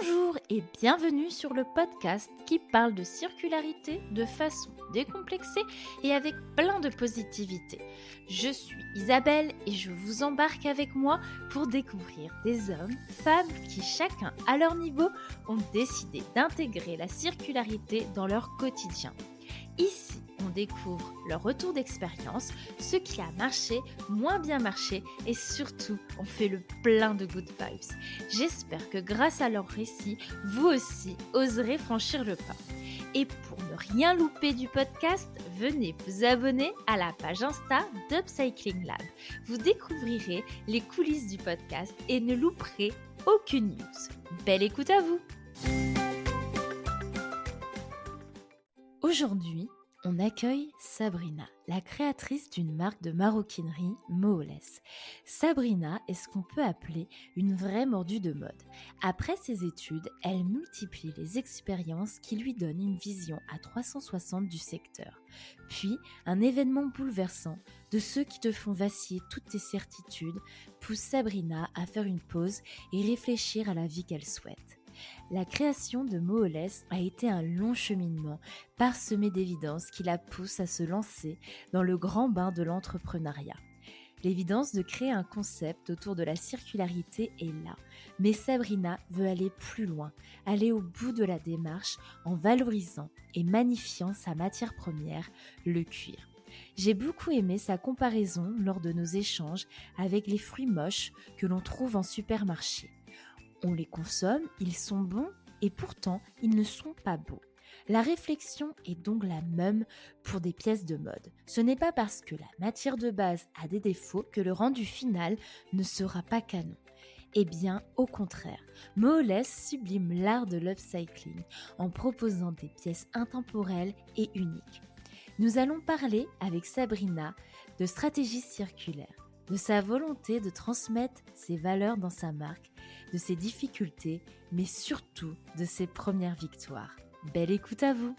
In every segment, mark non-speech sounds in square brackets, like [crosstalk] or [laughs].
Bonjour et bienvenue sur le podcast qui parle de circularité de façon décomplexée et avec plein de positivité. Je suis Isabelle et je vous embarque avec moi pour découvrir des hommes, femmes qui chacun à leur niveau ont décidé d'intégrer la circularité dans leur quotidien. Découvre leur retour d'expérience, ce qui a marché, moins bien marché et surtout, on fait le plein de good vibes. J'espère que grâce à leur récit, vous aussi oserez franchir le pas. Et pour ne rien louper du podcast, venez vous abonner à la page Insta d'Upcycling Lab. Vous découvrirez les coulisses du podcast et ne louperez aucune news. Belle écoute à vous Aujourd'hui, on accueille Sabrina, la créatrice d'une marque de maroquinerie Moholes. Sabrina est ce qu'on peut appeler une vraie mordue de mode. Après ses études, elle multiplie les expériences qui lui donnent une vision à 360 du secteur. Puis, un événement bouleversant de ceux qui te font vaciller toutes tes certitudes pousse Sabrina à faire une pause et réfléchir à la vie qu'elle souhaite. La création de Moholes a été un long cheminement, parsemé d'évidences qui la poussent à se lancer dans le grand bain de l'entrepreneuriat. L'évidence de créer un concept autour de la circularité est là, mais Sabrina veut aller plus loin, aller au bout de la démarche en valorisant et magnifiant sa matière première, le cuir. J'ai beaucoup aimé sa comparaison lors de nos échanges avec les fruits moches que l'on trouve en supermarché. On les consomme, ils sont bons et pourtant ils ne sont pas beaux. La réflexion est donc la même pour des pièces de mode. Ce n'est pas parce que la matière de base a des défauts que le rendu final ne sera pas canon. Eh bien, au contraire, Moholes sublime l'art de l'upcycling en proposant des pièces intemporelles et uniques. Nous allons parler avec Sabrina de stratégie circulaire, de sa volonté de transmettre ses valeurs dans sa marque de ses difficultés, mais surtout de ses premières victoires. Belle écoute à vous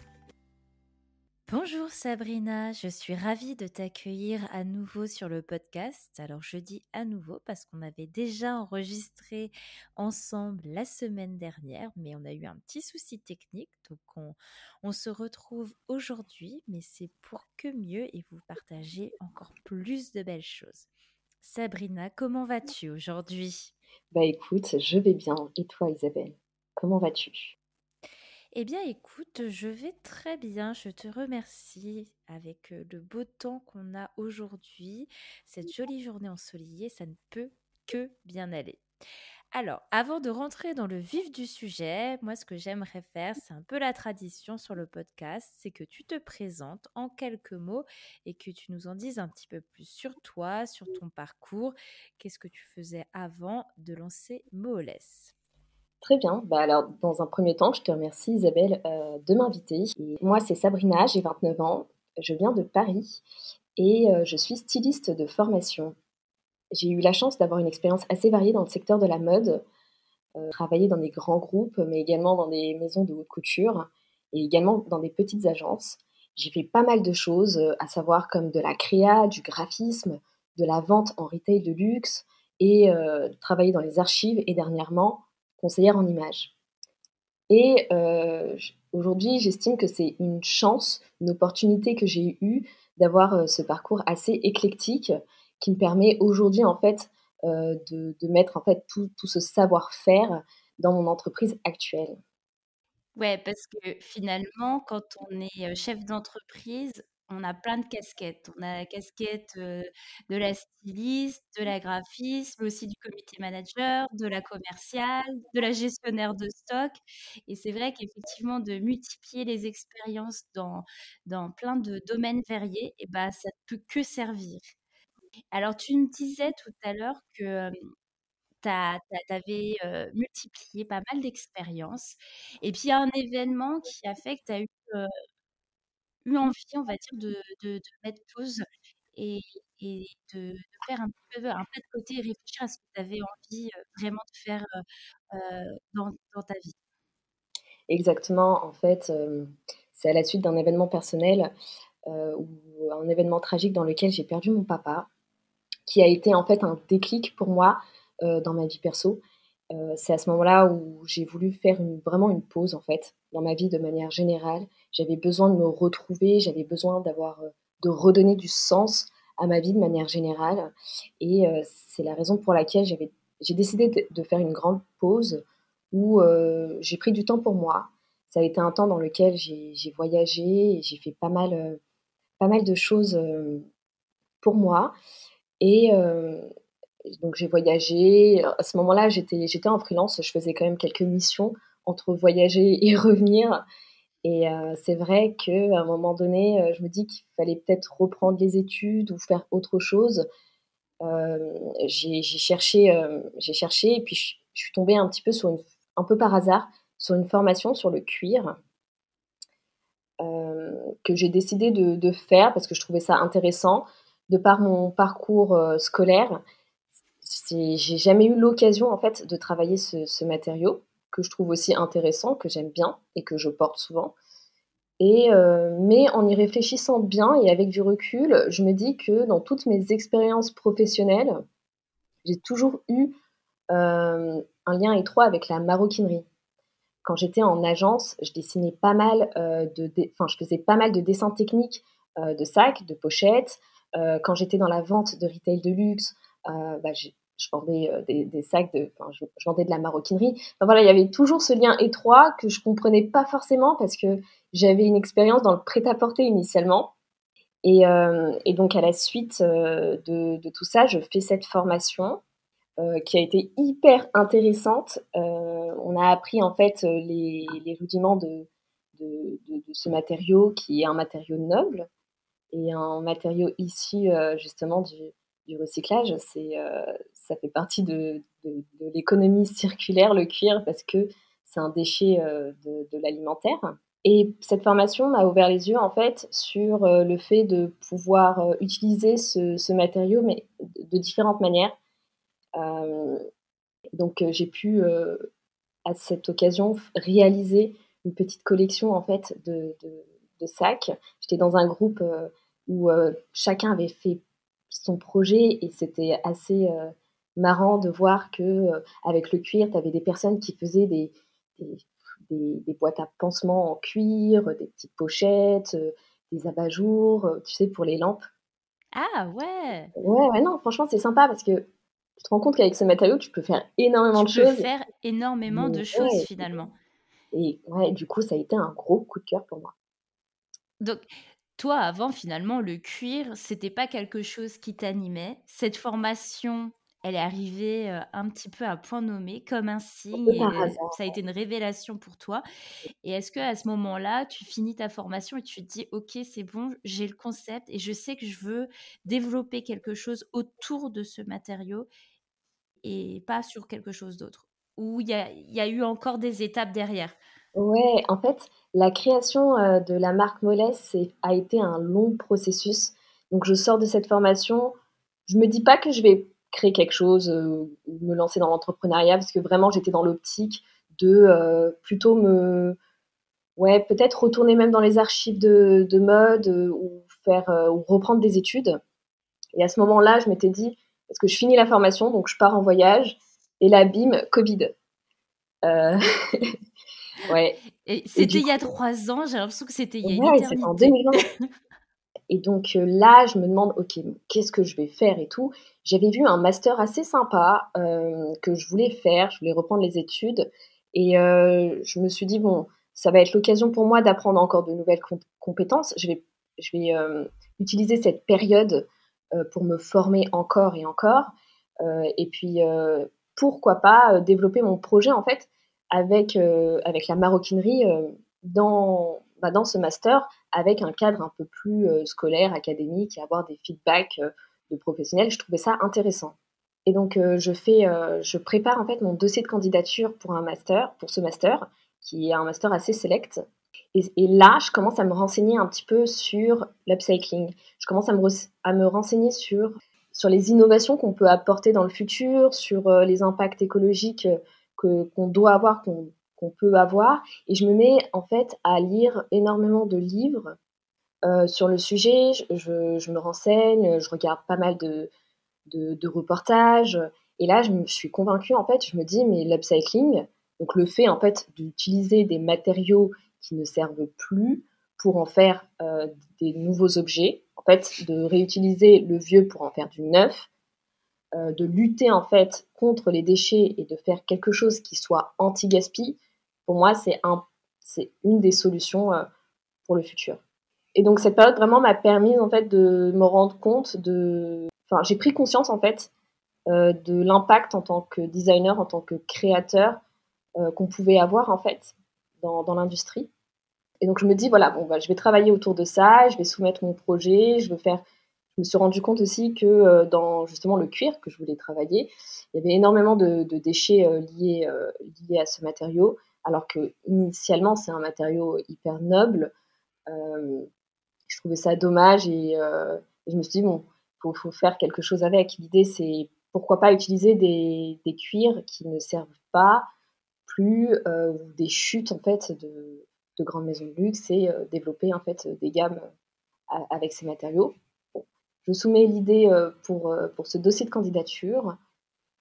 Bonjour Sabrina, je suis ravie de t'accueillir à nouveau sur le podcast. Alors je dis à nouveau parce qu'on avait déjà enregistré ensemble la semaine dernière, mais on a eu un petit souci technique, donc on, se retrouve aujourd'hui, mais c'est pour que mieux et vous partager encore plus de belles choses. Sabrina, comment vas-tu aujourd'hui? Bah écoute, je vais bien. Et toi, Isabelle, comment vas-tu? Eh bien, écoute, je vais très bien. Je te remercie avec le beau temps qu'on a aujourd'hui, cette jolie journée ensoleillée, ça ne peut que bien aller. Alors, avant de rentrer dans le vif du sujet, moi, ce que j'aimerais faire, c'est un peu la tradition sur le podcast, c'est que tu te présentes en quelques mots et que tu nous en dises un petit peu plus sur toi, sur ton parcours. Qu'est-ce que tu faisais avant de lancer Moholes Très bien. Bah alors, dans un premier temps, je te remercie Isabelle euh, de m'inviter. Moi, c'est Sabrina, j'ai 29 ans, je viens de Paris et euh, je suis styliste de formation. J'ai eu la chance d'avoir une expérience assez variée dans le secteur de la mode, euh, travailler dans des grands groupes, mais également dans des maisons de haute couture et également dans des petites agences. J'ai fait pas mal de choses, euh, à savoir comme de la créa, du graphisme, de la vente en retail de luxe et euh, travailler dans les archives et dernièrement conseillère en images. Et aujourd'hui, j'estime que c'est une chance, une opportunité que j'ai eue d'avoir ce parcours assez éclectique qui me permet aujourd'hui en fait euh, de, mettre en fait tout, tout ce savoir-faire dans mon entreprise actuelle. Ouais, parce que finalement, quand on est chef d'entreprise, on a plein de casquettes. On a la casquette de la styliste, de la graphiste, mais aussi du comité manager, de la commerciale, de la gestionnaire de stock. Et c'est vrai qu'effectivement, de multiplier les expériences dans, dans plein de domaines variés, et ben, ça ne peut que servir. Alors, tu me disais tout à l'heure que tu avais multiplié pas mal d'expériences. Et puis, il y a un événement qui a fait que tu as eu, eu envie, on va dire, de, de, mettre pause et, et de, faire un peu un pas de côté et réfléchir à ce que tu avais envie vraiment de faire dans, dans, ta vie. Exactement. En fait, c'est à la suite d'un événement personnel ou un événement tragique dans lequel j'ai perdu mon papa qui a été en fait un déclic pour moi euh, dans ma vie perso. c'est à ce moment-là où j'ai voulu faire vraiment une pause en fait dans ma vie de manière générale. J'avais besoin de me retrouver, j'avais besoin d'avoir de redonner du sens à ma vie de manière générale. Et c'est la raison pour laquelle j'avais, j'ai décidé de, faire une grande pause où j'ai pris du temps pour moi. Ça a été un temps dans lequel j'ai, voyagé et j'ai fait pas mal, pas mal de choses pour moi. Et donc j'ai voyagé. À ce moment-là, j'étais, j'étais en freelance. Je faisais quand même quelques missions entre voyager et [laughs] revenir. Et c'est vrai qu'à un moment donné, je me dis qu'il fallait peut-être reprendre les études ou faire autre chose. j'ai cherché, j'ai cherché et puis je, suis tombée un petit peu sur une, un peu par hasard sur une formation sur le cuir que j'ai décidé de, faire parce que je trouvais ça intéressant de par mon parcours scolaire. J'ai jamais eu l'occasion en fait de travailler ce matériau que je trouve aussi intéressant, que j'aime bien et que je porte souvent. Et, euh, mais en y réfléchissant bien et avec du recul, je me dis que dans toutes mes expériences professionnelles, j'ai toujours eu euh, un lien étroit avec la maroquinerie. Quand j'étais en agence, je dessinais pas mal euh, de, enfin, je faisais pas mal de dessins techniques de sacs, de pochettes. Quand j'étais dans la vente de retail de luxe, bah, je vendais euh, des, sacs de, je, vendais de la maroquinerie. Voilà, il y avait toujours ce lien étroit que je comprenais pas forcément parce que j'avais une expérience dans le prêt-à-porter initialement. Et, euh, donc à la suite euh, de, tout ça, je fais cette formation qui a été hyper intéressante. on a appris en fait les, rudiments de, ce matériau qui est un matériau noble et un matériau issu justement du, recyclage, c'est, euh, ça fait partie de, l'économie circulaire, le cuir, parce que c'est un déchet euh, de, l'alimentaire. Et cette formation m'a ouvert les yeux en fait sur euh, le fait de pouvoir utiliser ce, matériau, mais de différentes manières. donc j'ai pu à cette occasion réaliser une petite collection en fait de sacs. J'étais dans un groupe où chacun avait fait son projet et c'était assez euh, marrant de voir que euh, avec le cuir, tu avais des personnes qui faisaient des, des, boîtes à pansements en cuir, des petites pochettes, euh, des abat-jours, tu sais, pour les lampes. Ah ouais Ouais, ouais, non, franchement, c'est sympa parce que tu te rends compte qu'avec ce matériau, tu peux faire énormément de choses. Tu peux faire énormément de choses finalement. Et ouais, du coup, ça a été un gros coup de cœur pour moi. Donc, toi, avant, finalement, le cuir, c'était pas quelque chose qui t'animait? Cette formation, elle est arrivée un petit peu à point nommé, comme un signe, et ça a été une révélation pour toi. Et est-ce que à ce moment-là, tu finis ta formation et tu te dis, ok, c'est bon, j'ai le concept et je sais que je veux développer quelque chose autour de ce matériau et pas sur quelque chose d'autre? Ou il y a eu encore des étapes derrière? Ouais, en fait, la création, euh, de la marque Mollès, a été un long processus. Donc je sors de cette formation, je me dis pas que je vais créer quelque chose, euh, me lancer dans l'entrepreneuriat parce que vraiment j'étais dans l'optique de, euh, plutôt me ouais, peut-être retourner même dans les archives de de mode, ou faire, ou reprendre des études et à ce moment-là, je m'étais dit: «Parce que je finis la formation, donc je pars en voyage» et là, bim, covid. [laughs] Ouais. c'était il y a trois ans, j'ai l'impression que c'était il y a une éternité. en 2020. [laughs] et donc euh, là, je me demande, ok, qu'est-ce que je vais faire et tout. J'avais vu un master assez sympa euh, que je voulais faire, je voulais reprendre les études. Et euh, je me suis dit, bon, ça va être l'occasion pour moi d'apprendre encore de nouvelles compétences. Je vais, je vais utiliser cette période pour me former encore et encore. et puis, pourquoi pas développer mon projet, en fait, avec, euh, avec la maroquinerie euh, dans, bah, dans ce master, avec un cadre un peu plus euh, scolaire, académique, et avoir des feedbacks de professionnels. Je trouvais ça intéressant. Et donc, je, fais, je prépare en fait mon dossier de candidature pour un master, pour ce master, qui est un master assez select. Et, là, je commence à me renseigner un petit peu sur l'upcycling. Je commence à me, à me renseigner sur, sur les innovations qu'on peut apporter dans le futur, sur les impacts écologiques qu'on doit avoir, qu'on peut avoir. Et je me mets en fait à lire énormément de livres euh, sur le sujet. Je, me renseigne, je regarde pas mal de, de, reportages. Et là, je me suis convaincue, en fait, je me dis, mais l'upcycling, donc le fait, en fait, d'utiliser des matériaux qui ne servent plus pour en faire euh, des nouveaux objets, en fait, de réutiliser le vieux pour en faire du neuf, euh, de lutter, en fait, contre les déchets et de faire quelque chose qui soit anti-gaspi, pour moi, c'est un, une des solutions euh, pour le futur. Et donc, cette période vraiment m'a permis, en fait, de me rendre compte de... Enfin, j'ai pris conscience, en fait, euh, de l'impact en tant que designer, en tant que créateur euh, qu'on pouvait avoir en fait dans, dans l'industrie. Et donc je me dis voilà bon bah, je vais travailler autour de ça, je vais soumettre mon projet, je veux faire. Je me suis rendu compte aussi que euh, dans justement le cuir que je voulais travailler, il y avait énormément de, déchets liés liés à ce matériau, alors que initialement c'est un matériau hyper noble. je trouvais ça dommage et, je me suis dit bon faut, faut faire quelque chose avec. L'idée c'est pourquoi pas utiliser des, cuirs qui ne servent pas plus euh, des chutes en fait de, grandes maisons de luxe et euh, développer en fait des gammes euh, avec ces matériaux. Je soumets l'idée pour, pour ce dossier de candidature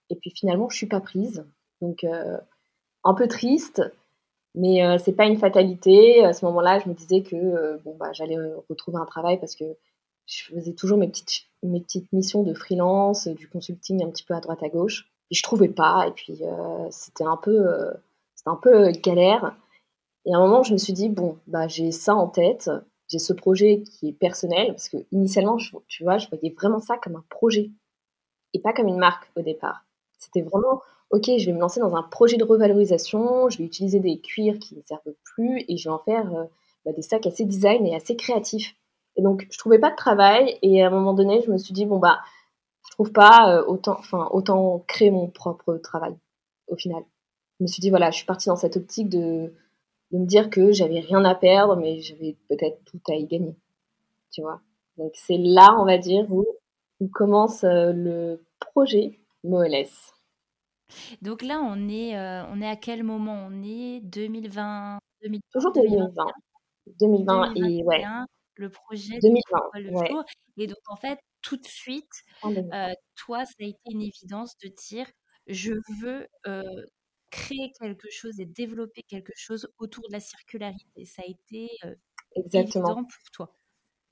et puis finalement je suis pas prise. Donc un peu triste, mais c'est pas une fatalité. À ce moment-là, je me disais que bon bah j'allais retrouver un travail parce que je faisais toujours mes petites, mes petites missions de freelance, du consulting un petit peu à droite à gauche. Et je trouvais pas, et puis euh, c'était un peu, euh, un peu galère. Et à un moment, je me suis dit bon, bah j'ai ça en tête, j'ai ce projet qui est personnel, parce que initialement, je, tu vois, je voyais vraiment ça comme un projet et pas comme une marque au départ. C'était vraiment ok, je vais me lancer dans un projet de revalorisation, je vais utiliser des cuirs qui ne servent plus et je vais en faire euh, bah, des sacs assez design et assez créatifs. Et donc, je trouvais pas de travail. Et à un moment donné, je me suis dit, bon, bah, je trouve pas, euh, autant, enfin, autant créer mon propre travail, au final. Je me suis dit, voilà, je suis partie dans cette optique de, de me dire que j'avais rien à perdre, mais j'avais peut-être tout à y gagner. Tu vois? Donc, c'est là, on va dire, où, où commence euh, le projet MOLS. Donc là, on est, euh, on est à quel moment? On est 2020, 2020 Toujours 2020. 2020, 2021, et ouais le projet 2020, le jour. Et donc, en fait, tout de suite, euh, toi, ça a été une évidence de dire je veux euh, créer quelque chose et développer quelque chose autour de la circularité. Ça a été euh, évident pour toi.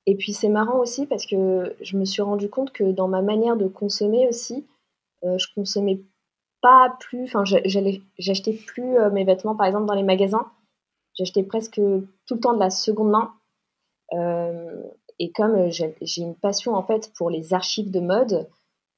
Et puis c'est marrant aussi parce que je me suis rendu compte que dans ma manière de consommer aussi, je consommais pas plus, enfin j'achetais plus mes vêtements par exemple dans les magasins, j'achetais presque tout le temps de la seconde main euh, et comme euh, j'ai une passion en fait pour les archives de mode,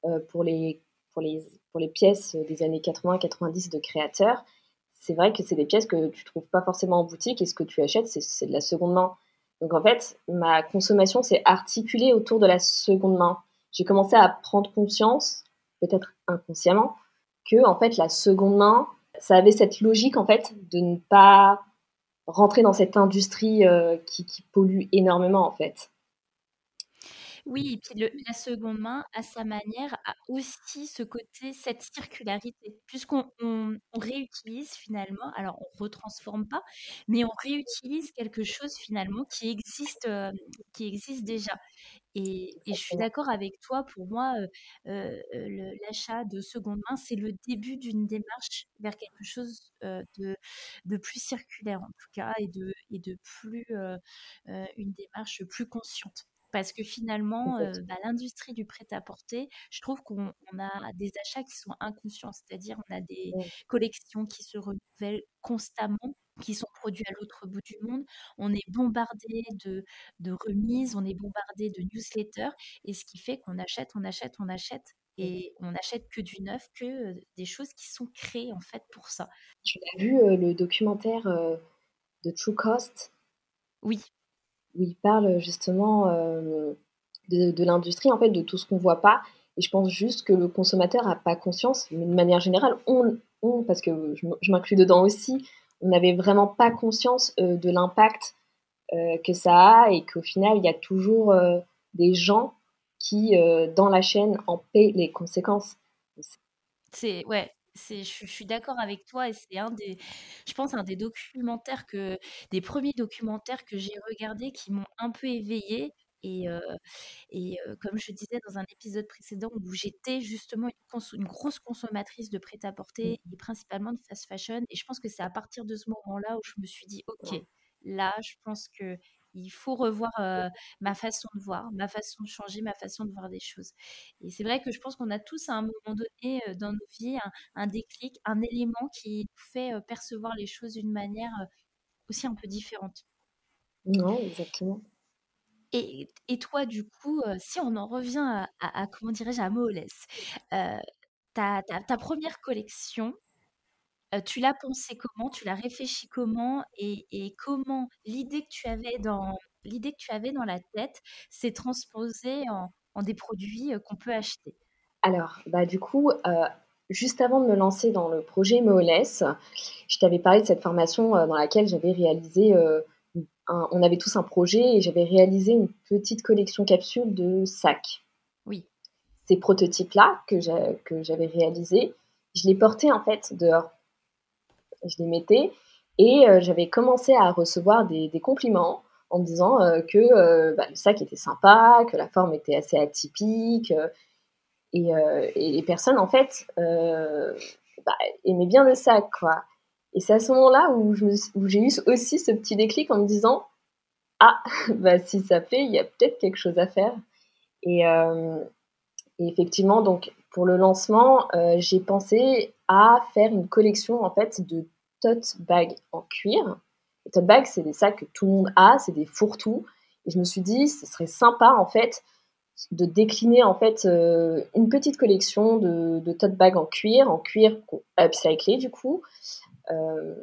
euh, pour les, pour les, pour les pièces des années 80-90 de créateurs, c'est vrai que c'est des pièces que tu trouves pas forcément en boutique et ce que tu achètes, c'est de la seconde main. Donc en fait, ma consommation s'est articulée autour de la seconde main. J'ai commencé à prendre conscience, peut-être inconsciemment, que en fait la seconde main, ça avait cette logique en fait de ne pas rentrer dans cette industrie euh, qui, pollue énormément en fait. Oui, et puis la seconde main, à sa manière, a aussi ce côté, cette circularité, puisqu'on réutilise finalement, alors on retransforme pas, mais on réutilise quelque chose finalement qui existe, euh, qui existe déjà. Et, je suis d'accord avec toi, pour moi, l'achat de seconde main, c'est le début d'une démarche vers quelque chose de, de, plus circulaire en tout cas, et de, et de plus une démarche plus consciente. Parce que finalement, bah, l'industrie du prêt-à-porter, je trouve qu'on a des achats qui sont inconscients, c'est-à-dire on a des collections qui se renouvellent constamment qui sont produits à l'autre bout du monde. On est bombardé de, de remises, on est bombardé de newsletters, et ce qui fait qu'on achète, on achète, on achète, et on n'achète que du neuf, que des choses qui sont créées en fait pour ça. Tu as vu le documentaire de True Cost? Oui. Où il parle justement de, l'industrie, en fait, de tout ce qu'on voit pas. Et je pense juste que le consommateur n'a pas conscience, mais de manière générale, on, on parce que je m'inclus dedans aussi, on n'avait vraiment pas conscience euh, de l'impact euh, que ça a et qu'au final, il y a toujours euh, des gens qui, dans la chaîne, en paient les conséquences. C'est ouais, je, je, suis d'accord avec toi et c'est un des, je pense, un des documentaires que, des premiers documentaires que j'ai regardés qui m'ont un peu éveillée Et, et comme je disais dans un épisode précédent où j'étais justement une, une, grosse consommatrice de prêt-à-porter et principalement de fast fashion, et je pense que c'est à partir de ce moment-là où je me suis dit, ok, là, je pense que il faut revoir ma façon de voir, ma façon de changer, ma façon de voir des choses. Et c'est vrai que je pense qu'on a tous à un moment donné dans nos vies un, déclic, un élément qui nous fait percevoir les choses d'une manière aussi un peu différente. Non, exactement. Et, et, toi, du coup, si on en revient à, comment dirais-je, à Moles, ta, ta, ta, première collection, tu l'as pensée comment Tu l'as réfléchi comment et, et, comment l'idée que tu avais dans l'idée que tu avais dans la tête s'est transposée en, en, des produits qu'on peut acheter? Alors, bah du coup, juste avant de me lancer dans le projet Moles, je t'avais parlé de cette formation dans laquelle j'avais réalisé on avait tous un projet et j'avais réalisé une petite collection capsule de sacs. Oui. Ces prototypes-là que j'avais réalisés, je les portais en fait dehors. Je les mettais et euh, j'avais commencé à recevoir des, compliments en me disant euh, que euh, bah, le sac était sympa, que la forme était assez atypique. Et, les personnes, en fait, bah, aimaient bien le sac, quoi. Et c'est à ce moment-là où, j'ai eu aussi ce petit déclic en me disant Ah, [laughs] bah, si ça plaît, il y a peut-être quelque chose à faire. Et, effectivement, donc pour le lancement, j'ai pensé à faire une collection en fait de tote bags en cuir. Les tote bags, c'est des sacs que tout le monde a, c'est des fourre-tout. Et je me suis dit, ce serait sympa en fait de décliner en fait euh, une petite collection de, de tote bags en cuir, en cuir upcyclé du coup, euh,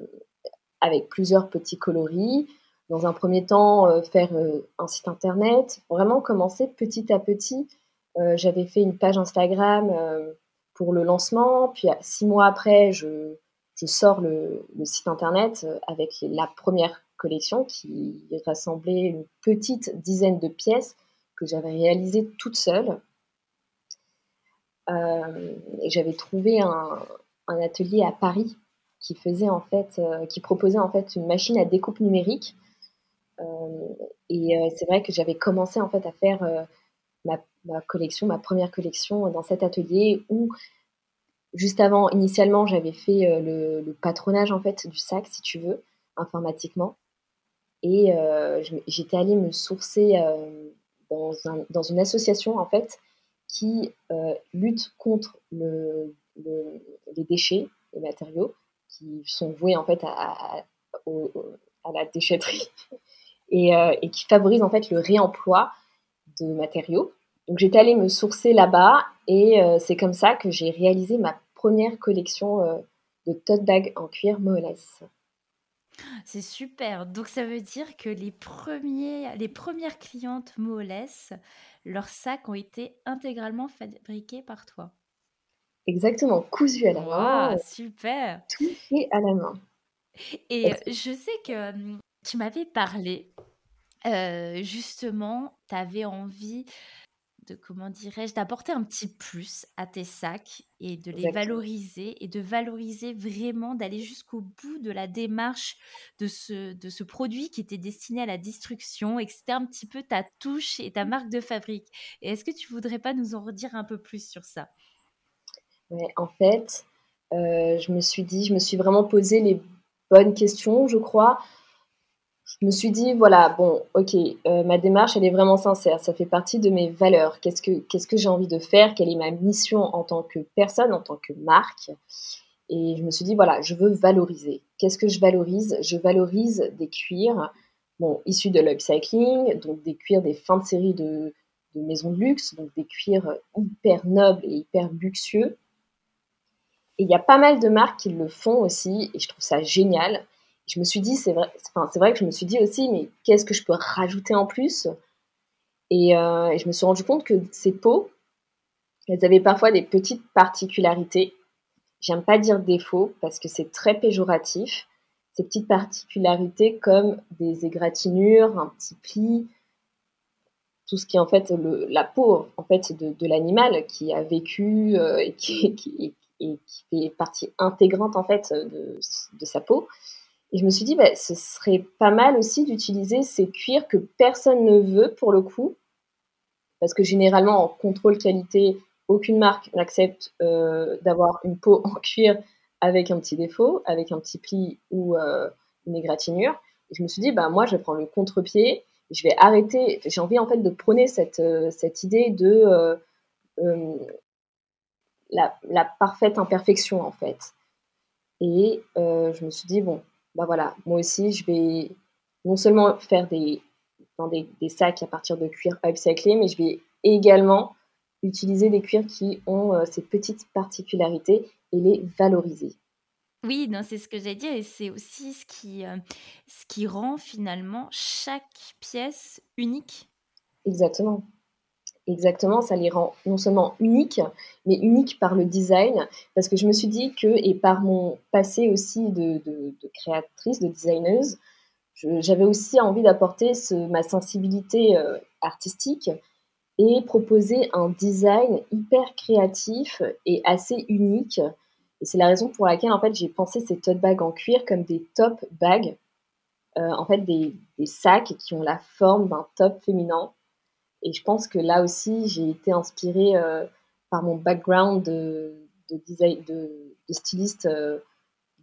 avec plusieurs petits coloris. Dans un premier temps, euh, faire un site internet, vraiment commencer petit à petit. J'avais fait une page Instagram pour le lancement, puis six mois après, je, je sors le, site internet avec la première collection qui rassemblait une petite dizaine de pièces que j'avais réalisées toute seule. et j'avais trouvé un, atelier à Paris qui faisait en fait, euh, qui proposait en fait une machine à découpe numérique. Euh, et euh, c'est vrai que j'avais commencé en fait à faire ma, collection, ma première collection dans cet atelier où juste avant, initialement, j'avais fait le, patronage en fait du sac, si tu veux, informatiquement. Et j'étais allée me sourcer dans, dans, une association en fait qui lutte contre le, les déchets, les matériaux, qui sont voués en fait à, la déchetterie [laughs] euh, et, qui favorisent en fait le réemploi de matériaux. Donc j'étais allée me sourcer là-bas et euh, c'est comme ça que j'ai réalisé ma première collection euh, de tote bags en cuir Moles. C'est super. Donc ça veut dire que les, premiers, les premières clientes Moles, leurs sacs ont été intégralement fabriqués par toi. Exactement, cousu à la main. super. Tout fait à la main. Et je sais que tu m'avais parlé, justement, tu avais envie de, comment dirais-je, d'apporter un petit plus à tes sacs et de les valoriser et de valoriser vraiment, d'aller jusqu'au bout de la démarche de ce, de ce produit qui était destiné à la destruction et que c'était un petit peu ta touche et ta marque de fabrique. Et est-ce que tu voudrais pas nous en redire un peu plus sur ça? En fait, euh, je me suis dit, je me suis vraiment posé les bonnes questions, je crois. Je me suis dit, voilà, bon, ok, euh, ma démarche, elle est vraiment sincère. Ça fait partie de mes valeurs. Qu'est-ce que, j'ai envie de faire? Quelle est ma mission en tant que personne, en tant que marque? Et je me suis dit, voilà, je veux valoriser. Qu'est-ce que je valorise? Je valorise des cuirs, bon, issus de l'upcycling, donc des cuirs des fins de série de, de maisons de luxe, donc des cuirs hyper nobles et hyper luxueux et il y a pas mal de marques qui le font aussi, et je trouve ça génial. Je me suis dit, c'est vrai, enfin, c'est vrai que je me suis dit aussi, mais qu'est-ce que je peux rajouter en plus? Et, euh, et, je me suis rendu compte que ces peaux, elles avaient parfois des petites particularités. J'aime pas dire défauts parce que c'est très péjoratif. Ces petites particularités comme des égratignures, un petit pli, tout ce qui est en fait le, la peau en fait de, l'animal qui a vécu euh, et qui, qui, et qui fait partie intégrante en fait de, sa peau. Et je me suis dit, bah, ce serait pas mal aussi d'utiliser ces cuirs que personne ne veut pour le coup, parce que généralement, en contrôle qualité, aucune marque n'accepte euh, d'avoir une peau en cuir avec un petit défaut, avec un petit pli ou euh, une égratignure. Et je me suis dit, bah, moi, je vais prendre le contre-pied, je vais arrêter. J'ai envie en fait de prôner cette, euh, cette idée de la, la, parfaite imperfection en fait. Et je me suis dit, bon, bah voilà, moi aussi, je vais non seulement faire des, des, des, sacs à partir de cuir upcyclé, mais je vais également utiliser des cuirs qui ont euh, ces petites particularités et les valoriser. Oui, non, c'est ce que j'ai dit et c'est aussi ce qui, euh, ce qui rend finalement chaque pièce unique. Exactement. Exactement, ça les rend non seulement uniques, mais uniques par le design, parce que je me suis dit que, et par mon passé aussi de, créatrice, de designeuse, j'avais aussi envie d'apporter ma sensibilité euh, artistique et proposer un design hyper créatif et assez unique. Et c'est la raison pour laquelle en fait j'ai pensé ces tote bags en cuir comme des top bags, euh, en fait des, sacs qui ont la forme d'un top féminin. Et je pense que là aussi j'ai été inspirée euh, par mon background de, de design, de, de styliste euh,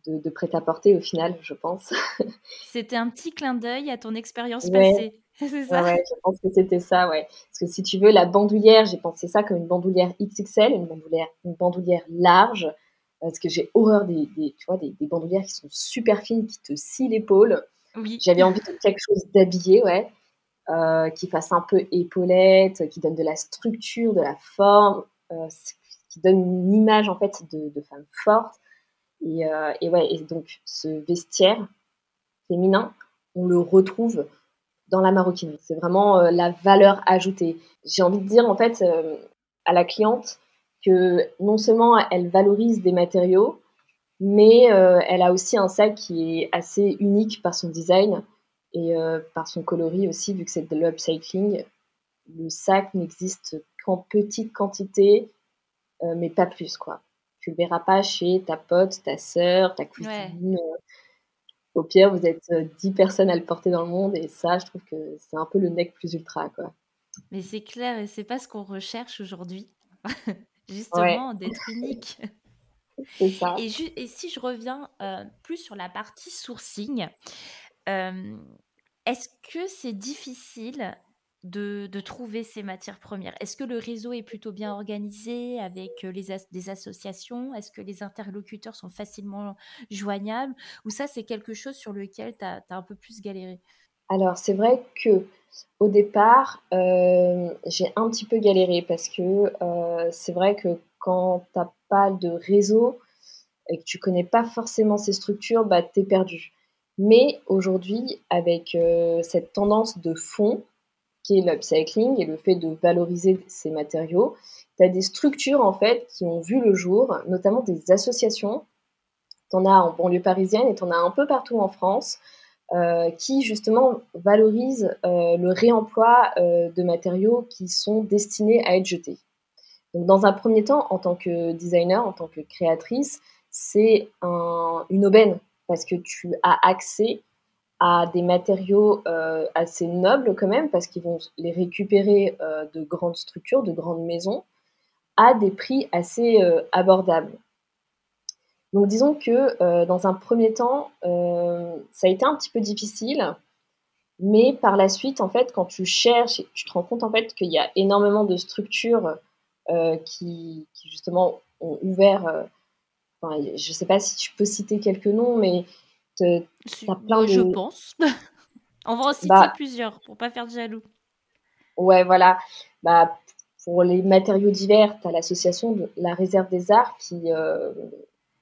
de, prêt-à-porter au final, je pense. [laughs] C'était un petit clin d'œil à ton expérience passée. [laughs] C'est ça ouais, je pense que c'était ça, ouais. Parce que si tu veux, la bandoulière, j'ai pensé ça comme une bandoulière XXL, une bandoulière, une bandoulière large, parce que j'ai horreur des, des, tu vois, des, des, bandoulières qui sont super fines, qui te scient l'épaule. Oui. J'avais envie de quelque chose d'habillé, ouais, euh, qui fasse un peu épaulette, qui donne de la structure, de la forme, euh, qui donne une image en fait de, femme forte. Et, euh, et, ouais, et donc ce vestiaire féminin, on le retrouve dans la maroquinerie. C'est vraiment euh, la valeur ajoutée. J'ai envie de dire en fait euh, à la cliente que non seulement elle valorise des matériaux, mais euh, elle a aussi un sac qui est assez unique par son design et par son coloris aussi, vu que c'est de l'upcycling. Le sac n'existe qu'en petite quantité, mais pas plus quoi. Tu le verras pas chez ta pote, ta sœur, ta cousine. Au pire, vous êtes 10 personnes à le porter dans le monde et ça, je trouve que c'est un peu le nec plus ultra, quoi. Mais c'est clair et c'est pas ce qu'on recherche aujourd'hui. [laughs] Justement, d'être unique. ça. Et, et, si je reviens plus sur la partie sourcing, est-ce que c'est difficile de, trouver ces matières premières? Est-ce que le réseau est plutôt bien organisé avec les des associations? Est-ce que les interlocuteurs sont facilement joignables? Ou ça, c'est quelque chose sur lequel tu as, un peu plus galéré? Alors, c'est vrai que au départ, j'ai un petit peu galéré parce que c'est vrai que quand tu n'as pas de réseau et que tu connais pas forcément ces structures, bah, tu es perdu. Mais aujourd'hui, avec cette tendance de fond, qui est l'upcycling et le fait de valoriser ces matériaux. Tu as des structures en fait qui ont vu le jour, notamment des associations. Tu en as en banlieue parisienne et tu en as un peu partout en France euh, qui justement valorisent euh, le réemploi euh, de matériaux qui sont destinés à être jetés. Donc, dans un premier temps, en tant que designer, en tant que créatrice, c'est un, une aubaine parce que tu as accès à des matériaux euh, assez nobles quand même, parce qu'ils vont les récupérer euh, de grandes structures, de grandes maisons, à des prix assez euh, abordables. Donc disons que dans un premier temps, ça a été un petit peu difficile, mais par la suite, en fait, quand tu cherches, tu te rends compte en fait qu'il y a énormément de structures qui, qui, justement ont ouvert. Enfin, je ne sais pas si tu peux citer quelques noms, mais plein Je pense. [laughs] On va en citer bah plusieurs pour pas faire de jaloux. Ouais, voilà. Bah, pour les matériaux divers, tu as l'association de la Réserve des Arts qui, euh,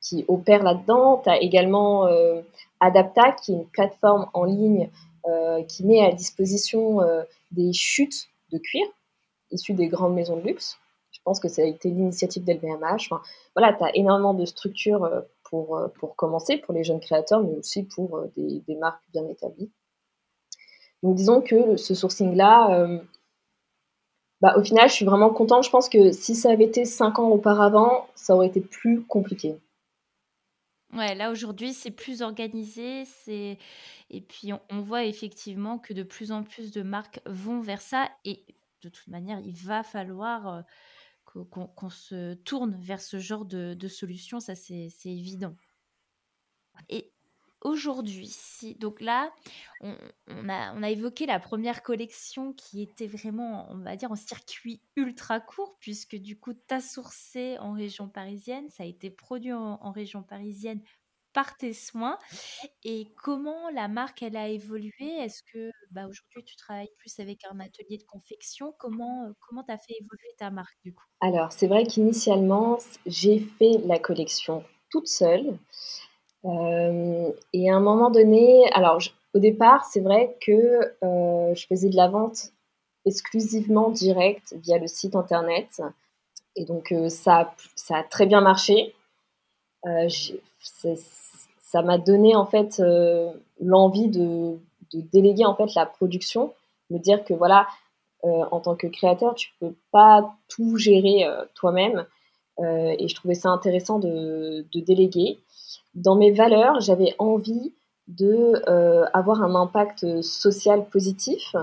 qui opère là-dedans. Tu as également euh, Adapta, qui est une plateforme en ligne euh, qui met à disposition des chutes de cuir issues des grandes maisons de luxe. Pense que ça a été l'initiative d'LVMH. Enfin, voilà, tu as énormément de structures pour, euh, pour commencer, pour les jeunes créateurs, mais aussi pour euh, des, marques bien établies. Donc disons que ce sourcing-là, euh, bah, au final, je suis vraiment contente. Je pense que si ça avait été cinq ans auparavant, ça aurait été plus compliqué. Ouais, là aujourd'hui, c'est plus organisé, et puis on, voit effectivement que de plus en plus de marques vont vers ça et de toute manière, il va falloir qu'on se tourne vers ce genre de, de solution, ça c'est évident. Et aujourd'hui, si, donc là, on, a, évoqué la première collection qui était vraiment, on va dire, en circuit ultra court, puisque du coup, tu as sourcé en région parisienne, ça a été produit en, région parisienne par tes soins. Et comment la marque, elle a évolué? Est-ce que bah, aujourd'hui, tu travailles plus avec un atelier de confection? Comment comment tu as fait évoluer ta marque, du coup? Alors, c'est vrai qu'initialement, j'ai fait la collection toute seule. Euh, et à un moment donné, alors au départ, c'est vrai que euh, je faisais de la vente exclusivement directe via le site internet. Et donc euh, ça, ça a très bien marché. Ça m'a donné en fait l'envie de, déléguer en fait la production, me dire que voilà, en tant que créateur, tu peux pas tout gérer toi-même. et je trouvais ça intéressant de, déléguer dans mes valeurs, j'avais envie de euh, avoir un impact social positif.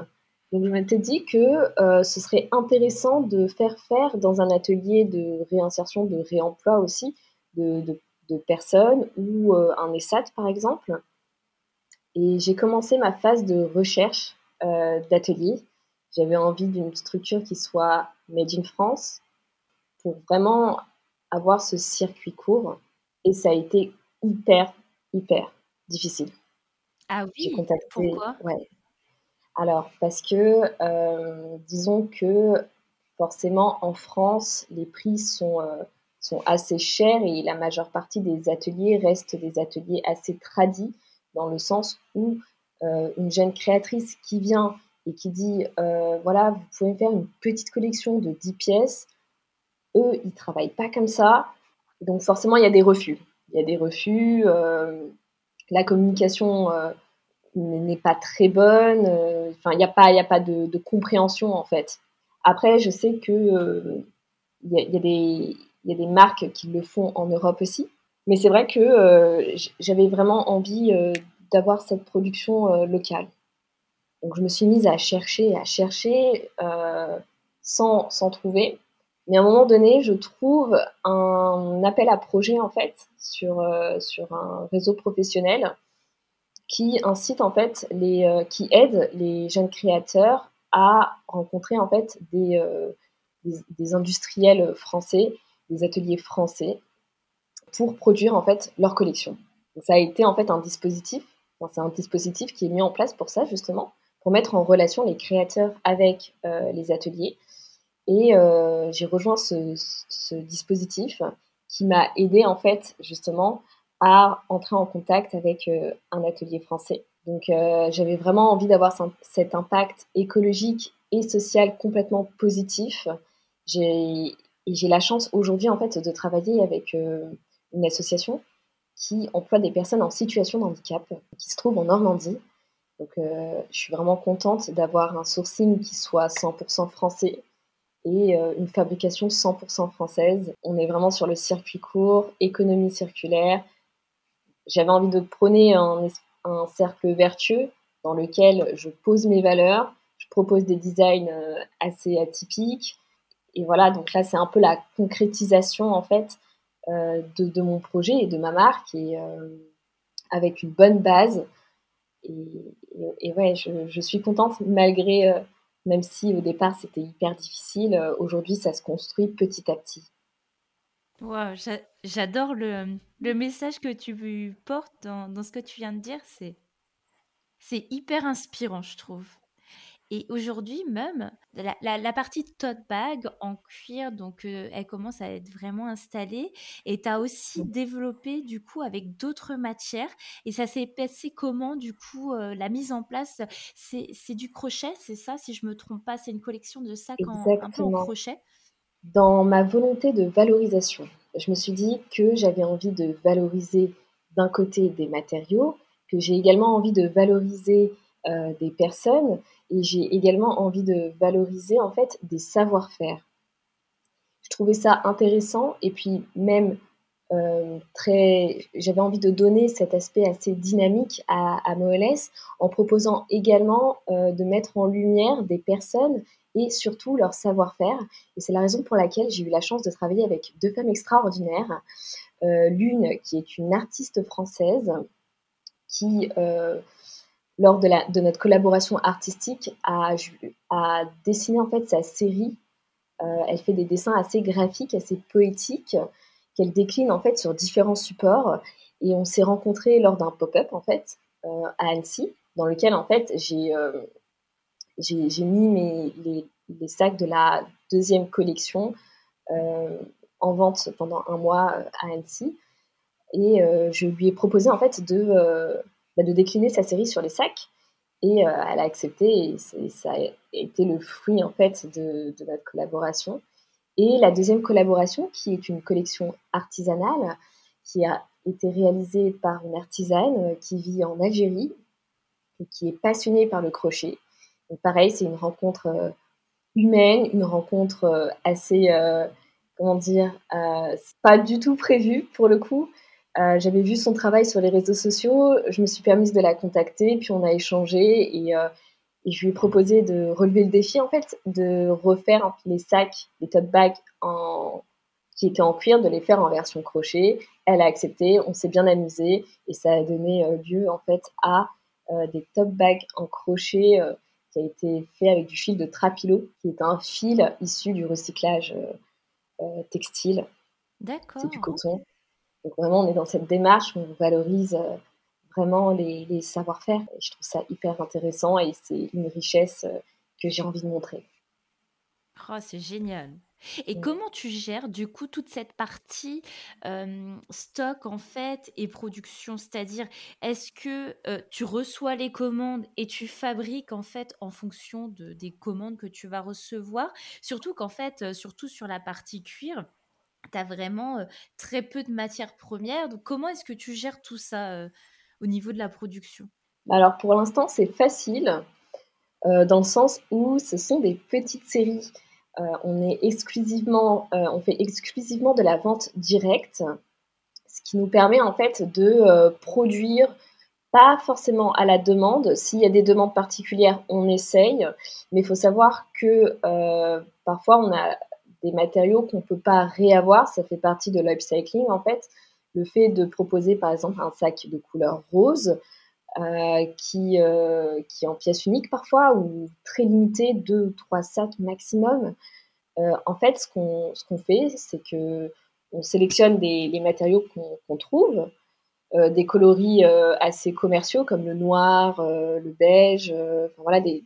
Donc je m'étais dit que euh, ce serait intéressant de faire faire dans un atelier de réinsertion, de réemploi aussi, de, personnes ou euh, un ESAT par exemple. Et j'ai commencé ma phase de recherche d'atelier. J'avais envie d'une structure qui soit made in France pour vraiment avoir ce circuit court. Et ça a été hyper, hyper difficile. Ah oui Pourquoi? ouais. Alors, parce que, euh, disons que forcément, en France, les prix sont, euh, sont assez chers et la majeure partie des ateliers restent des ateliers assez tradis, dans le sens où euh, une jeune créatrice qui vient et qui dit, voilà, vous pouvez faire une petite collection de 10 pièces, eux, ils travaillent pas comme ça. Donc forcément, il y a des refus il y a des refus, euh, la communication euh, n'est pas très bonne, euh, enfin il n'y a pas, y a pas de, compréhension en fait. Après, je sais que il y, a, des, y a des marques qui le font en Europe aussi, mais c'est vrai que j'avais vraiment envie d'avoir cette production locale. Donc je me suis mise à chercher, à chercher sans, sans trouver. Mais à un moment donné, je trouve un appel à projet en fait sur, euh, sur un réseau professionnel qui incite en fait les, euh, qui aide les jeunes créateurs à rencontrer en fait des, euh, des, industriels français, des ateliers français pour produire en fait leur collection. ça a été en fait un dispositif, c'est un dispositif qui est mis en place pour ça justement, pour mettre en relation les créateurs avec les ateliers et euh, j'ai rejoint ce, dispositif qui m'a aidé en fait justement à entrer en contact avec euh, un atelier français. Donc euh, j'avais vraiment envie d'avoir cet impact écologique et social complètement positif. J'ai la chance aujourd'hui en fait de travailler avec une association qui emploie des personnes en situation de handicap qui se trouve en Normandie. Donc je suis vraiment contente d'avoir un sourcing qui soit 100% français, et euh, une fabrication 100% française. On est vraiment sur le circuit court, économie circulaire. J'avais envie de prôner un, cercle vertueux dans lequel je pose mes valeurs, je propose des designs euh, assez atypiques. Et voilà, donc là, c'est un peu la concrétisation en fait euh, de, mon projet et de ma marque, et avec une bonne base. Et, et, ouais, je, suis contente malgré même si au départ c'était hyper difficile, euh, aujourd'hui ça se construit petit à petit. Wow, j'adore le, message que tu portes dans, dans, ce que tu viens de dire. C'est hyper inspirant, je trouve. Et aujourd'hui même, la, la, partie tote bag en cuir, donc euh, elle commence à être vraiment installée. Et tu as aussi mmh. développé du coup avec d'autres matières. Et ça s'est passé comment du coup euh, la mise en place? C'est du crochet, c'est ça Si je me trompe pas, c'est une collection de sacs en, un peu en crochet? Dans ma volonté de valorisation, je me suis dit que j'avais envie de valoriser d'un côté des matériaux, que j'ai également envie de valoriser euh, des personnes et j'ai également envie de valoriser en fait des savoir-faire. Je trouvais ça intéressant et puis même euh, très, j'avais envie de donner cet aspect assez dynamique à, à en proposant également euh, de mettre en lumière des personnes et surtout leur savoir-faire. Et c'est la raison pour laquelle j'ai eu la chance de travailler avec deux femmes extraordinaires. Euh, l'une qui est une artiste française qui, lors de, notre collaboration artistique, a, a, dessiné en fait sa série. Euh, elle fait des dessins assez graphiques, assez poétiques, qu'elle décline en fait sur différents supports. Et on s'est rencontrés lors d'un pop-up en fait à Annecy, dans lequel en fait j'ai j'ai mis mes, les, les, sacs de la deuxième collection euh, en vente pendant un mois euh, à Annecy. Et euh, je lui ai proposé en fait de, bah, de décliner sa série sur les sacs. Et elle a accepté et ça a été le fruit en fait de, de, notre collaboration. Et la deuxième collaboration, qui est une collection artisanale, qui a été réalisée par une artisane qui vit en Algérie et qui est passionnée par le crochet pareil, c'est une rencontre euh, humaine, une rencontre euh, assez, euh, comment dire, pas du tout prévue pour le coup. J'avais vu son travail sur les réseaux sociaux, je me suis permise de la contacter, puis on a échangé et, je lui ai proposé de relever le défi en fait, de refaire les sacs, les tote bags en, qui étaient en cuir, de les faire en version crochet. Elle a accepté, on s'est bien amusé et ça a donné lieu en fait à des tote bags en crochet qui a été fait avec du fil de trapilo, qui est un fil issu du recyclage euh, euh, textile. D'accord. C'est du coton. Donc vraiment, on est dans cette démarche où on valorise euh, vraiment les, savoir-faire. je trouve ça hyper intéressant et c'est une richesse que j'ai envie de montrer. Oh, c'est génial. Et comment tu gères du coup toute cette partie stock en fait et production? C'est-à-dire, est-ce que tu reçois les commandes et tu fabriques en fait en fonction de, des commandes que tu vas recevoir? Surtout qu'en fait, surtout sur la partie cuir, tu as vraiment très peu de matières premières. Donc comment est-ce que tu gères tout ça au niveau de la production? Alors pour l'instant, c'est facile. dans le sens où ce sont des petites séries. On est exclusivement, on fait exclusivement de la vente directe, ce qui nous permet en fait de produire pas forcément à la demande. S'il y a des demandes particulières, on essaye, mais il faut savoir que parfois on a des matériaux qu'on ne peut pas réavoir. Ça fait partie de l'upcycling en fait. Le fait de proposer par exemple un sac de couleur rose, qui, qui est en pièce unique parfois ou très limité, deux ou trois sacs maximum. en fait, ce qu'on ce fait, c'est que on sélectionne des, les matériaux qu'on trouve, des coloris assez commerciaux comme le noir, le beige, enfin, voilà, des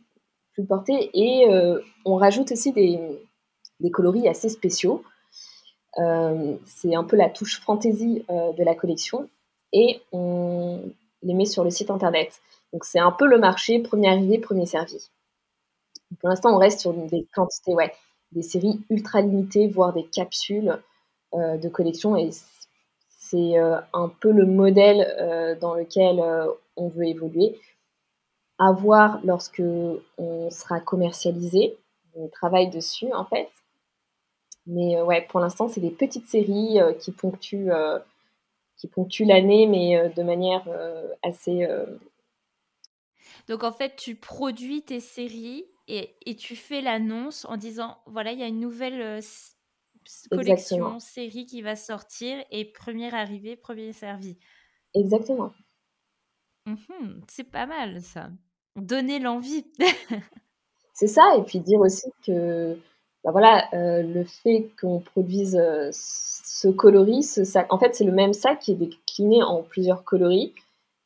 plus portés, et on rajoute aussi des, des coloris assez spéciaux. c'est un peu la touche fantaisie de la collection. Et on, les met sur le site internet. Donc c'est un peu le marché premier arrivé, premier servi. Pour l'instant, on reste sur des quantités, ouais, des séries ultra limitées, voire des capsules euh, de collection. Et c'est euh, un peu le modèle euh, dans lequel on veut évoluer. À voir lorsque on sera commercialisé. On travaille dessus, en fait. Mais ouais, pour l'instant, c'est des petites séries qui ponctuent qui ponctue l'année, mais euh, de manière euh, assez. Euh, Donc en fait, tu produis tes séries et, et tu fais l'annonce en disant voilà, il y a une nouvelle collection, série qui va sortir et premier arrivé, premier servi. Exactement. Mmh c'est pas mal ça. Donner l'envie. c'est ça, et puis dire aussi que bah voilà, le fait qu'on produise ce coloris, ce sac, en fait, c'est le même sac qui est décliné en plusieurs coloris.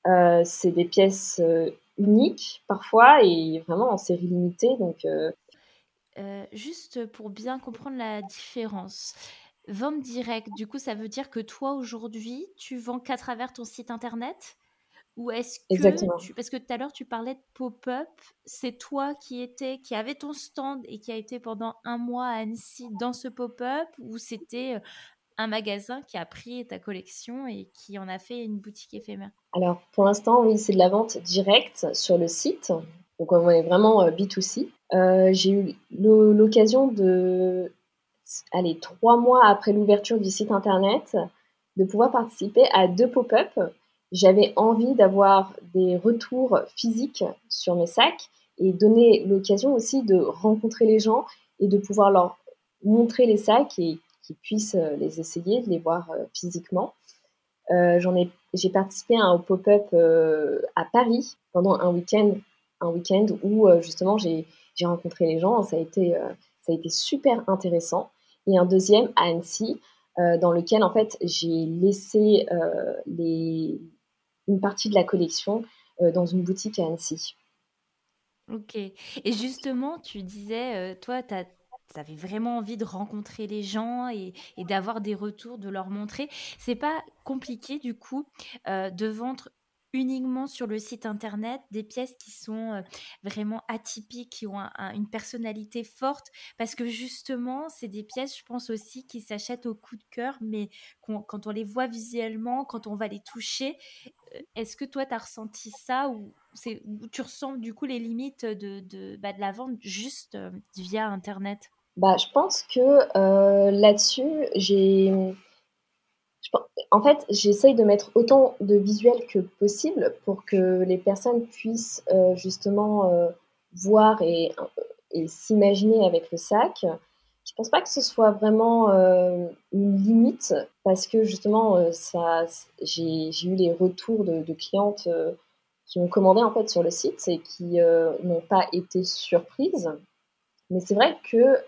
Euh, c'est des pièces euh, uniques parfois et vraiment en série limitée. Donc, euh, juste pour bien comprendre la différence, vente directe, du coup, ça veut dire que toi aujourd'hui, tu vends qu'à travers ton site internet? Ou est-ce que tu, parce que tout à l'heure tu parlais de pop-up, c'est toi qui était qui avait ton stand et qui a été pendant un mois à Annecy dans ce pop-up ou c'était un magasin qui a pris ta collection et qui en a fait une boutique éphémère? Alors, pour l'instant, oui, c'est de la vente directe sur le site. Donc, on est vraiment euh, B2C. Euh, j'ai eu l'occasion de, allez, trois mois après l'ouverture du site internet, de pouvoir participer à deux pop-up. J'avais envie d'avoir des retours physiques sur mes sacs et donner l'occasion aussi de rencontrer les gens et de pouvoir leur montrer les sacs et qu'ils puissent les essayer, de les voir physiquement. J'en ai, j'ai participé à un pop-up à Paris pendant un week-end, un week-end où justement j'ai, j'ai rencontré les gens. Ça a été, ça a été super intéressant. Et un deuxième à Annecy, dans lequel en fait j'ai laissé les, une partie de la collection dans une boutique à Annecy. Ok. Et justement, tu disais, toi, tu avais vraiment envie de rencontrer les gens et, d'avoir des retours, de leur montrer. C'est pas compliqué, du coup, de vendre uniquement sur le site internet des pièces qui sont vraiment atypiques, qui ont une personnalité forte, parce que justement, c'est des pièces, je pense aussi, qui s'achètent au coup de cœur, mais quand on les voit visuellement, quand on va les toucher, est-ce que toi, tu as ressenti ça ou, tu ressens du coup les limites de, de, bah, la vente juste via internet? Bah, je pense que là-dessus, j'ai en fait, j'essaye de mettre autant de visuels que possible pour que les personnes puissent euh, justement euh, voir et, s'imaginer avec le sac. Je pense pas que ce soit vraiment euh, une limite parce que justement, ça, j'ai, eu les retours de, clientes qui ont commandé en fait sur le site et qui n'ont pas été surprises. Mais c'est vrai que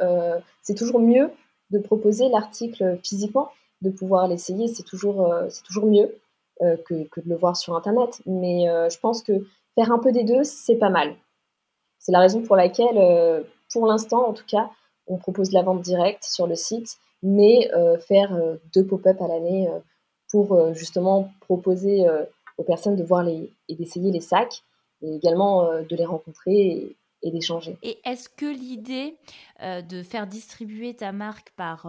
c'est toujours mieux de proposer l'article physiquement de pouvoir l'essayer, c'est toujours, euh, c'est toujours mieux euh, que, que, de le voir sur Internet. Mais euh, je pense que faire un peu des deux, c'est pas mal. C'est la raison pour laquelle, pour l'instant en tout cas, on propose la vente directe sur le site, mais faire deux pop-up à l'année pour justement proposer aux personnes de voir les, et d'essayer les sacs, et également de les rencontrer et, d'échanger. Et est-ce que l'idée de faire distribuer ta marque par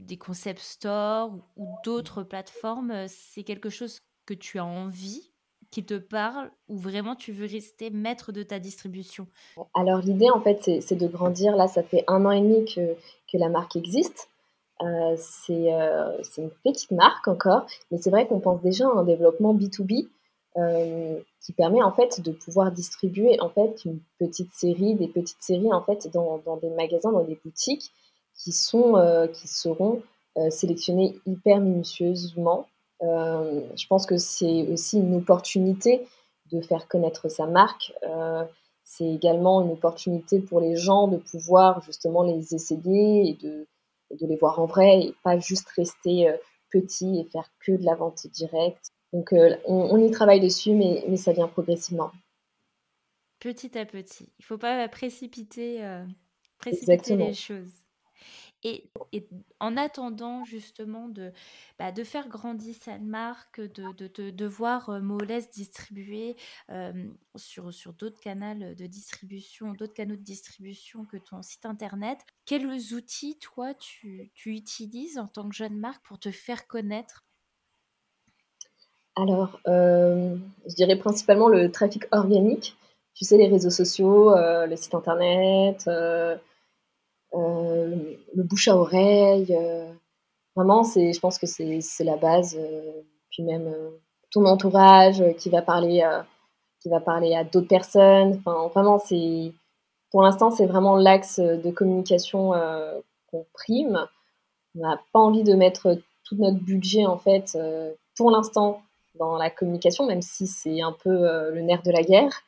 des concept stores ou d'autres plateformes, euh, c'est quelque chose que tu as envie, qui te parle, ou vraiment tu veux rester maître de ta distribution? Alors l'idée en fait c'est de grandir. Là ça fait un an et demi que, que la marque existe. Euh, euh, c'est une petite marque encore, mais c'est vrai qu'on pense déjà à un développement B2B qui permet en fait de pouvoir distribuer en fait une petite série, des petites séries en fait dans, dans des magasins, dans des boutiques qui, sont, euh, qui seront euh, sélectionnés hyper minutieusement. Euh, je pense que c'est aussi une opportunité de faire connaître sa marque. c'est également une opportunité pour les gens de pouvoir justement les essayer et de, de les voir en vrai et pas juste rester petit et faire que de la vente directe. Donc on, y travaille dessus, mais, mais, ça vient progressivement. Petit à petit. Il ne faut pas précipiter, précipiter les choses. Et, en attendant justement de, bah, de faire grandir cette marque, de, de, de, voir Moles distribuer sur, sur d'autres canaux de distribution, d'autres canaux de distribution que ton site internet, quels outils toi tu, tu utilises en tant que jeune marque pour te faire connaître? Alors, je dirais principalement le trafic organique. Tu sais, les réseaux sociaux, euh, le site internet. Euh, le bouche à oreille. Euh, vraiment, c'est, je pense que c'est, la base. Euh, puis même ton entourage qui va parler, qui va parler à d'autres personnes. Enfin, vraiment, c'est pour l'instant, c'est vraiment l'axe de communication qu'on prime. On n'a pas envie de mettre tout notre budget, en fait, pour l'instant, dans la communication, même si c'est un peu le nerf de la guerre.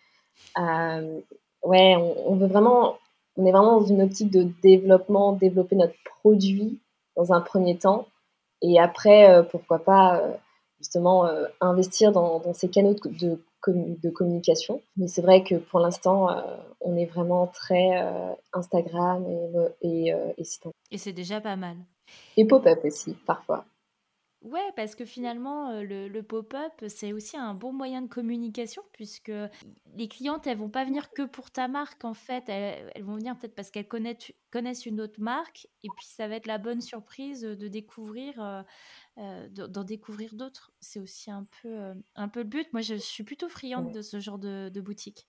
ouais, on, veut vraiment on est vraiment dans une optique de développement, développer notre produit dans un premier temps. Et après, euh, pourquoi pas euh, justement euh, investir dans, ces canaux de, de, communication. Mais c'est vrai que pour l'instant, on est vraiment très Instagram et, et, et Et c'est déjà pas mal. Et pop-up aussi, parfois. Ouais, parce que finalement, euh, le, pop-up, c'est aussi un bon moyen de communication puisque les clientes, elles vont pas venir que pour ta marque, en fait. Elles, vont venir peut-être parce qu'elles connaissent, connaissent une autre marque et puis ça va être la bonne surprise de découvrir, euh, euh, d'en découvrir d'autres. C'est aussi un peu, un peu le but. Moi, je suis plutôt friande de ce genre de, de boutique.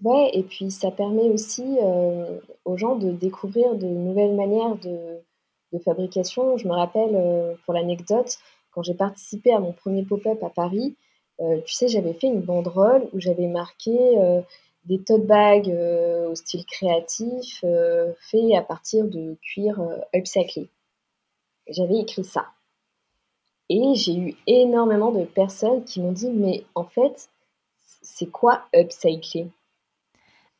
Ouais, et puis ça permet aussi aux gens de découvrir de nouvelles manières de de fabrication. Je me rappelle, euh, pour l'anecdote, quand j'ai participé à mon premier pop-up à Paris, euh, tu sais, j'avais fait une banderole où j'avais marqué euh, des tote bags au style créatif faits à partir de cuir upcyclé. J'avais écrit ça. Et j'ai eu énormément de personnes qui m'ont dit Mais en fait, c'est quoi upcycler?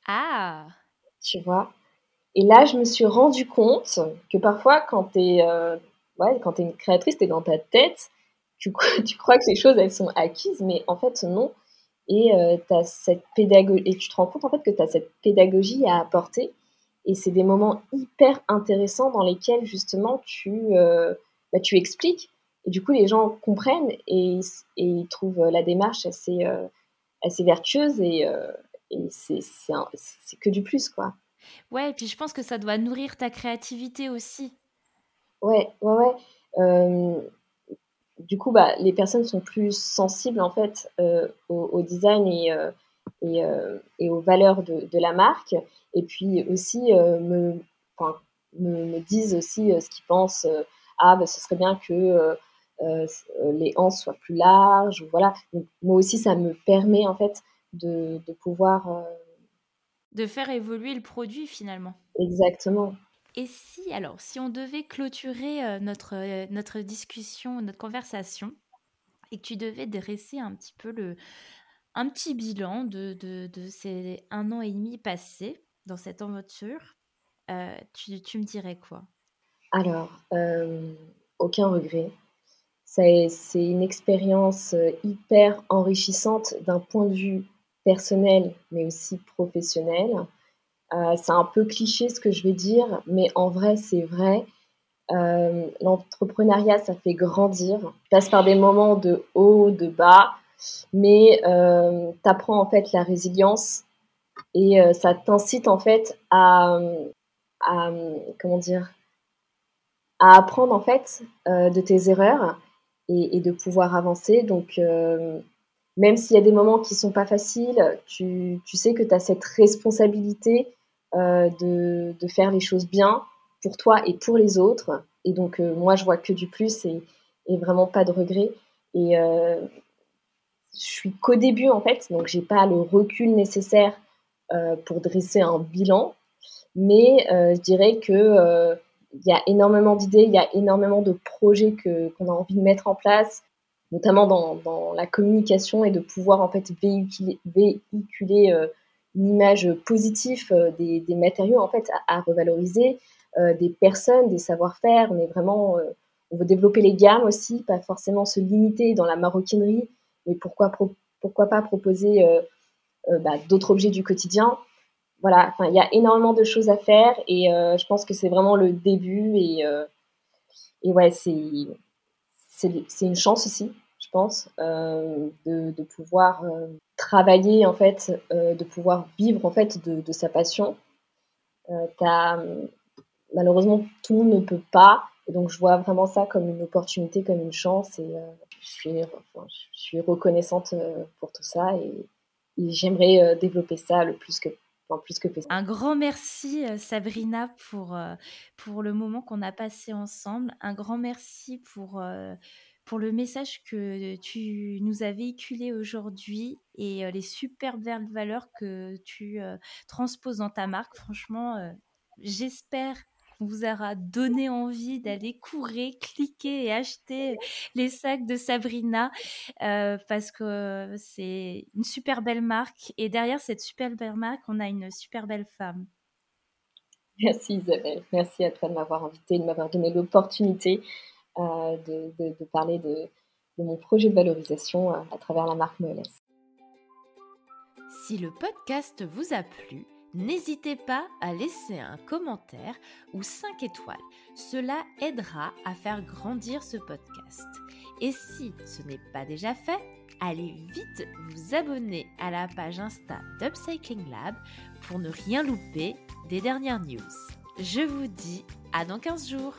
Ah Tu vois? Et là, je me suis rendu compte que parfois, quand tu es, euh, es une créatrice, tu es dans ta tête, [laughs] tu, crois que les choses, elles sont acquises, mais en fait, non. Et, euh, as cette pédagogie, et tu te rends compte en fait que tu as cette pédagogie à apporter. Et c'est des moments hyper intéressants dans lesquels justement tu, euh, bah, tu expliques et du coup, les gens comprennent et, ils trouvent la démarche assez, euh, assez vertueuse euh, et c'est que du plus, quoi. Ouais, et puis je pense que ça doit nourrir ta créativité aussi. Ouais, ouais, ouais. Euh, du coup, bah, les personnes sont plus sensibles en fait au, design et, et, et, aux valeurs de, de, la marque. Et puis aussi me, me, disent aussi ce qu'ils pensent. ah, bah, ce serait bien que euh, euh, les hanches soient plus larges. Voilà. moi aussi, ça me permet en fait de, pouvoir euh, de faire évoluer le produit finalement. Exactement. Et si, alors, si on devait clôturer notre, notre discussion, notre conversation, et que tu devais dresser un petit peu le, un petit bilan de, de, ces un an et demi passés dans cette aventure, tu, tu, me dirais quoi? Alors, aucun regret. C'est une expérience euh, hyper enrichissante d'un point de vue personnel, mais aussi professionnel. Euh, c'est un peu cliché ce que je vais dire, mais en vrai, c'est vrai. Euh, l'entrepreneuriat, ça fait grandir. Tu passes par des moments de haut, de bas, mais tu apprends en fait la résilience et ça t'incite en fait à, comment dire, à apprendre en fait de tes erreurs et, de pouvoir avancer. Donc, euh, même s'il y a des moments qui sont pas faciles, tu, sais que tu as cette responsabilité euh, de, faire les choses bien pour toi et pour les autres. Et donc, euh, moi, je vois que du plus et, vraiment pas de regrets. Et je suis qu'au début, en fait, donc j'ai pas le recul nécessaire pour dresser un bilan. Mais je dirais que il y a énormément d'idées, il y a énormément de projets qu'on a envie de mettre en place, notamment dans, dans, la communication et de pouvoir en fait véhiculer, véhiculer euh, une image positive euh, des, des, matériaux en fait à, revaloriser, euh, des personnes, des savoir-faire, mais vraiment on veut développer les gammes aussi, pas forcément se limiter dans la maroquinerie, mais pourquoi, pourquoi pas proposer bah, d'autres objets du quotidien. Voilà, il y a énormément de choses à faire et je pense que c'est vraiment le début et, et ouais, c'est, c'est, une chance aussi, je pense, euh, de, pouvoir travailler en fait, de pouvoir vivre en fait de, sa passion. malheureusement, tout ne peut pas. Donc je vois vraiment ça comme une opportunité, comme une chance. Et je, suis, reconnaissante pour tout ça. Et, j'aimerais développer ça le plus que Un grand merci euh, Sabrina pour, euh, pour le moment qu'on a passé ensemble. Un grand merci pour, euh, pour le message que tu nous as véhiculé aujourd'hui et les superbes valeurs que tu transposes dans ta marque. Franchement, j'espère vous aura donné envie d'aller courir, cliquer et acheter les sacs de Sabrina euh, parce que c'est une super belle marque et derrière cette super belle marque, on a une super belle femme. Merci Isabelle, merci à toi de m'avoir invitée, de m'avoir donné l'opportunité euh, de, parler de, mon projet de valorisation euh, à travers la marque Moeles. Si le podcast vous a plu, N'hésitez pas à laisser un commentaire ou 5 étoiles. Cela aidera à faire grandir ce podcast. Et si ce n'est pas déjà fait, allez vite vous abonner à la page Insta d'Upcycling Lab pour ne rien louper des dernières news. Je vous dis à dans 15 jours